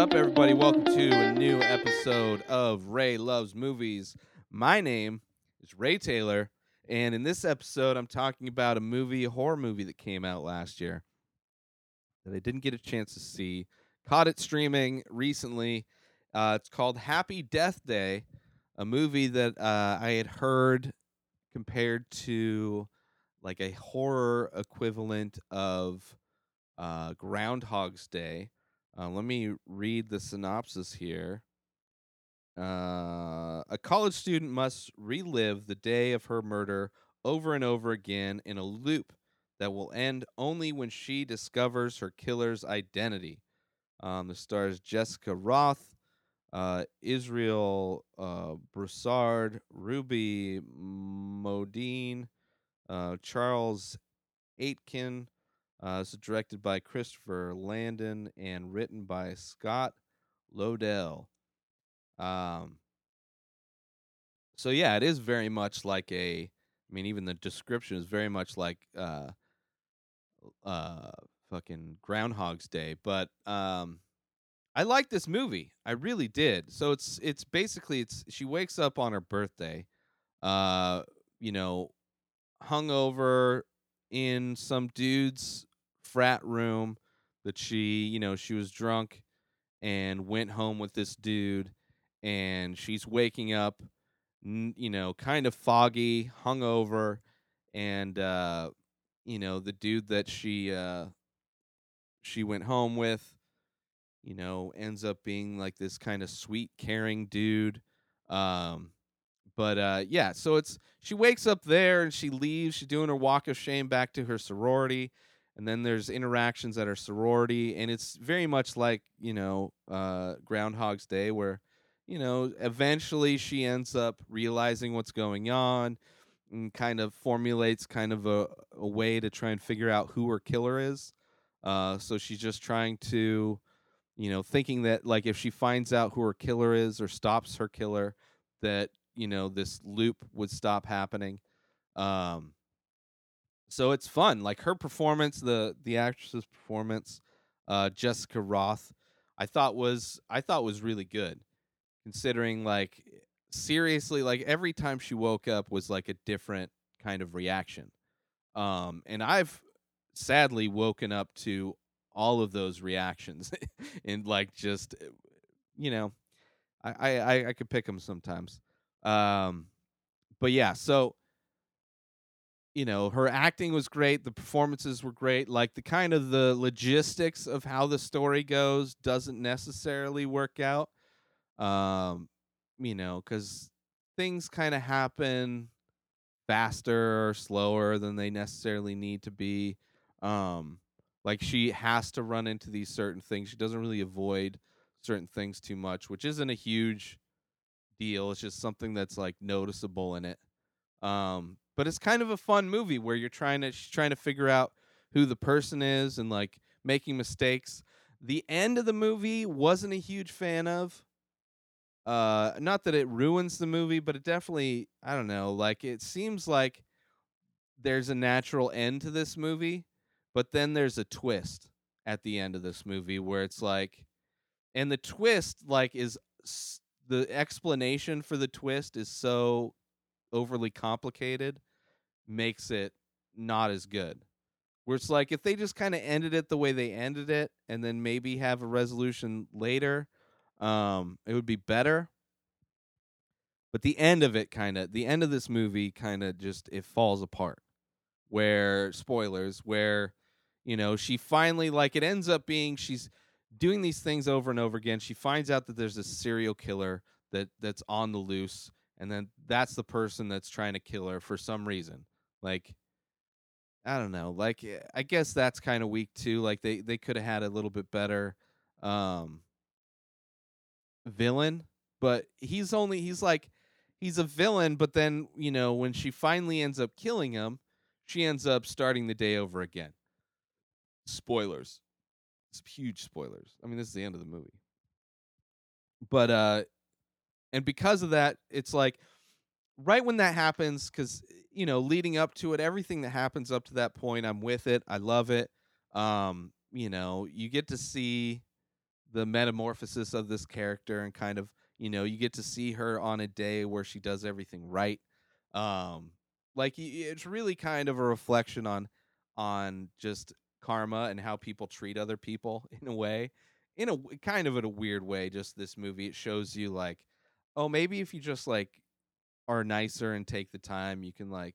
up, everybody? Welcome to a new episode of Ray Loves Movies. My name is Ray Taylor, and in this episode, I'm talking about a movie, a horror movie that came out last year that I didn't get a chance to see. Caught it streaming recently. Uh, it's called Happy Death Day, a movie that uh, I had heard compared to like a horror equivalent of uh, Groundhog's Day. Uh, let me read the synopsis here. Uh, a college student must relive the day of her murder over and over again in a loop that will end only when she discovers her killer's identity. Um, the stars Jessica Rothe, uh, Israel uh, Broussard, Ruby Modine, uh, Charles Aitken. Uh, it's directed by Christopher Landon and written by Scott Lobdell. Um, so yeah, it is very much like a. I mean, even the description is very much like uh, uh, fucking Groundhog's Day. But um, I like this movie. I really did. So it's it's basically it's she wakes up on her birthday, uh, you know, hungover in some dude's frat room that she, you know, she was drunk and went home with this dude and she's waking up you know, kind of foggy, hungover and uh you know, the dude that she uh she went home with you know, ends up being like this kind of sweet, caring dude. Um, but uh, yeah, so it's she wakes up there and she leaves. She's doing her walk of shame back to her sorority, and then there's interactions that are sorority, and it's very much like you know uh, Groundhog's Day, where you know eventually she ends up realizing what's going on and kind of formulates kind of a, a way to try and figure out who her killer is. Uh, so she's just trying to you know, thinking that like if she finds out who her killer is or stops her killer, that you know this loop would stop happening. Um, so it's fun. Like her performance, the the actress's performance, uh, Jessica Rothe, I thought was I thought was really good, considering like seriously, like every time she woke up was like a different kind of reaction. Um, and I've sadly woken up to all of those reactions and like just you know I, I i could pick them sometimes um but yeah so you know her acting was great the performances were great like the kind of the logistics of how the story goes doesn't necessarily work out um you know cuz things kind of happen faster or slower than they necessarily need to be um like she has to run into these certain things. She doesn't really avoid certain things too much, which isn't a huge deal. It's just something that's like noticeable in it. Um, but it's kind of a fun movie where you're trying to she's trying to figure out who the person is and like making mistakes. The end of the movie wasn't a huge fan of. Uh, not that it ruins the movie, but it definitely I don't know. Like it seems like there's a natural end to this movie but then there's a twist at the end of this movie where it's like, and the twist like is the explanation for the twist is so overly complicated, makes it not as good. Where it's like if they just kind of ended it the way they ended it, and then maybe have a resolution later, um, it would be better. But the end of it kind of the end of this movie kind of just it falls apart. Where spoilers, where you know, she finally like it ends up being she's doing these things over and over again. She finds out that there's a serial killer that that's on the loose, and then that's the person that's trying to kill her for some reason. Like I don't know. Like eh, I guess that's kind of weak too. Like they they could have had a little bit better um villain, but he's only he's like he's a villain, but then, you know, when she finally ends up killing him, she ends up starting the day over again spoilers. It's huge spoilers. I mean, this is the end of the movie. But uh and because of that, it's like right when that happens cuz you know, leading up to it, everything that happens up to that point, I'm with it. I love it. Um, you know, you get to see the metamorphosis of this character and kind of you know you get to see her on a day where she does everything right um like it's really kind of a reflection on on just karma and how people treat other people in a way in a kind of in a weird way just this movie it shows you like oh maybe if you just like are nicer and take the time you can like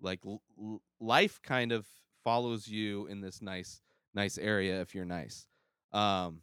like l- life kind of follows you in this nice nice area if you're nice. Um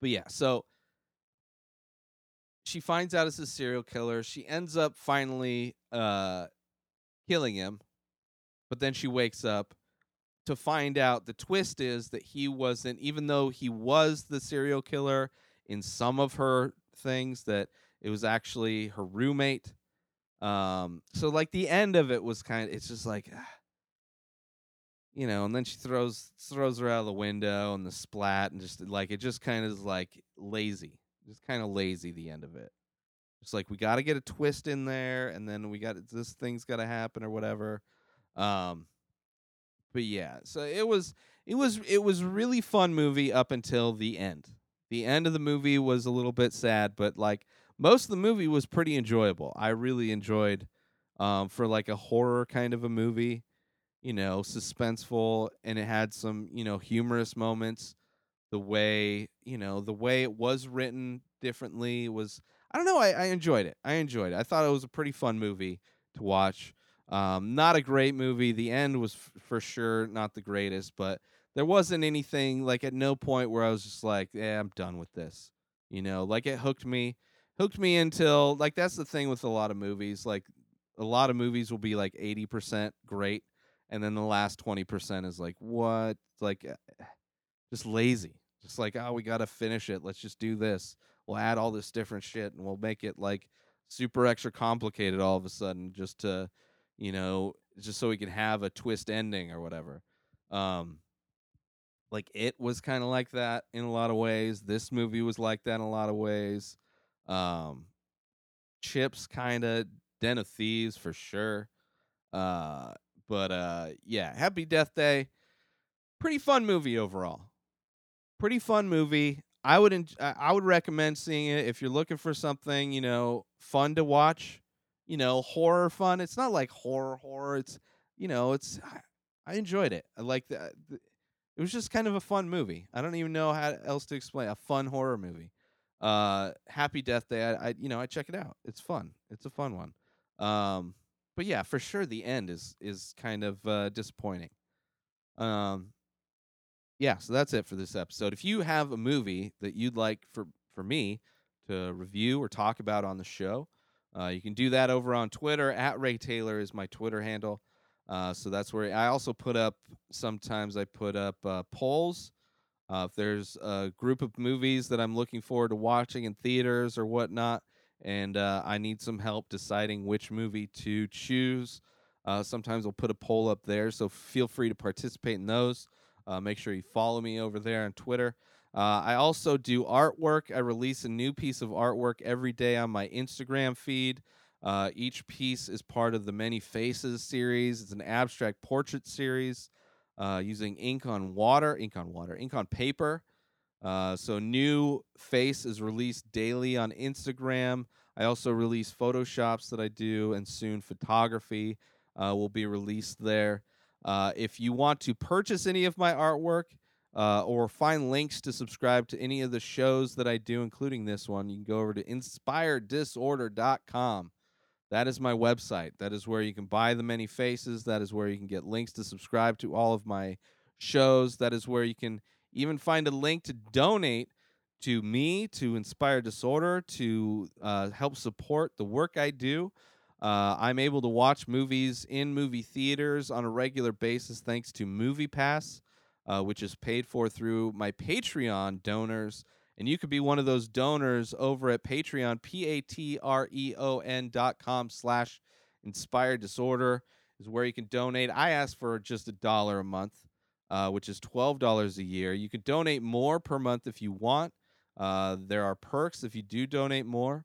but yeah so she finds out it's a serial killer she ends up finally uh killing him but then she wakes up to find out the twist is that he wasn't even though he was the serial killer in some of her things that it was actually her roommate um so like the end of it was kind of it's just like you know and then she throws throws her out of the window and the splat and just like it just kind of is like lazy just kind of lazy the end of it. It's like we got to get a twist in there and then we got this thing's got to happen or whatever. Um but yeah, so it was it was it was really fun movie up until the end. The end of the movie was a little bit sad, but like most of the movie was pretty enjoyable. I really enjoyed um for like a horror kind of a movie, you know, suspenseful and it had some, you know, humorous moments. The way, you know, the way it was written differently was I don't know, I, I enjoyed it. I enjoyed it. I thought it was a pretty fun movie to watch. Um, not a great movie. The end was f- for sure not the greatest, but there wasn't anything like at no point where I was just like, "Yeah, I'm done with this." You know, like it hooked me, hooked me until like that's the thing with a lot of movies. Like a lot of movies will be like 80% great, and then the last 20% is like, what? Like, uh, just lazy. Just like, oh, we got to finish it. Let's just do this. We'll add all this different shit, and we'll make it like super extra complicated all of a sudden just to you know, just so we can have a twist ending or whatever. Um, like it was kind of like that in a lot of ways. This movie was like that in a lot of ways. Um, Chips kind of Den of Thieves for sure. Uh, but uh, yeah, Happy Death Day, pretty fun movie overall. Pretty fun movie. I would I would recommend seeing it if you're looking for something you know fun to watch you know, horror fun. It's not like horror horror. It's you know, it's I enjoyed it. I like that. It was just kind of a fun movie. I don't even know how else to explain a fun horror movie. Uh, Happy Death Day. I, I you know I check it out. It's fun. It's a fun one. Um, but yeah, for sure the end is is kind of uh, disappointing. Um, yeah, so that's it for this episode. If you have a movie that you'd like for for me to review or talk about on the show, uh, you can do that over on Twitter. At Ray Taylor is my Twitter handle. Uh, so that's where I also put up. Sometimes I put up uh, polls. Uh, if there's a group of movies that I'm looking forward to watching in theaters or whatnot, and uh, I need some help deciding which movie to choose, uh, sometimes I'll put a poll up there. So feel free to participate in those. make sure you follow me over there on Twitter. Uh, I also do artwork. I release a new piece of artwork every day on my Instagram feed. Uh, each piece is part of the Many Faces series. It's an abstract portrait series uh, using ink on water, ink on water, ink on paper. Uh, so, new face is released daily on Instagram. I also release photoshops that I do, and soon photography uh, will be released there. Uh, if you want to purchase any of my artwork, uh, or find links to subscribe to any of the shows that I do, including this one, you can go over to inspireddisorder.com. That is my website. That is where you can buy the many faces. That is where you can get links to subscribe to all of my shows. That is where you can even find a link to donate to me, to Inspired Disorder, to uh, help support the work I do. Uh, I'm able to watch movies in movie theaters on a regular basis thanks to Movie Pass uh, which is paid for through my Patreon donors. And you could be one of those donors over at Patreon, P-A-T-R-E-O-N dot com slash inspired disorder is where you can donate. I ask for just a dollar a month, uh, which is $12 a year. You can donate more per month if you want. Uh, there are perks if you do donate more.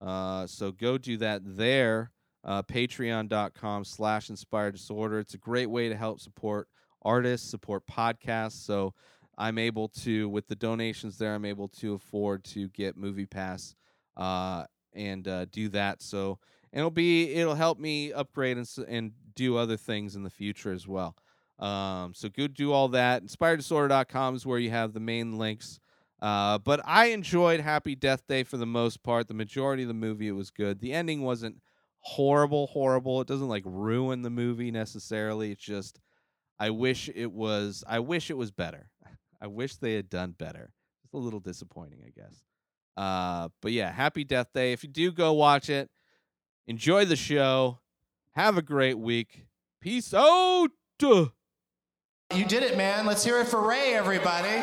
Uh, so go do that there, uh, patreon.com slash inspired disorder. It's a great way to help support artists, support podcasts. So I'm able to with the donations there. I'm able to afford to get Movie Pass uh, and uh, do that. So and it'll be it'll help me upgrade and and do other things in the future as well. Um, so go do all that. InspiredDisorder.com is where you have the main links. Uh, but I enjoyed Happy Death Day for the most part. The majority of the movie it was good. The ending wasn't horrible, horrible. It doesn't like ruin the movie necessarily. It's just I wish it was I wish it was better. I wish they had done better. It's a little disappointing, I guess. Uh, but yeah, Happy Death Day. If you do go watch it, enjoy the show. Have a great week. Peace out. You did it, man. Let's hear it for Ray, everybody.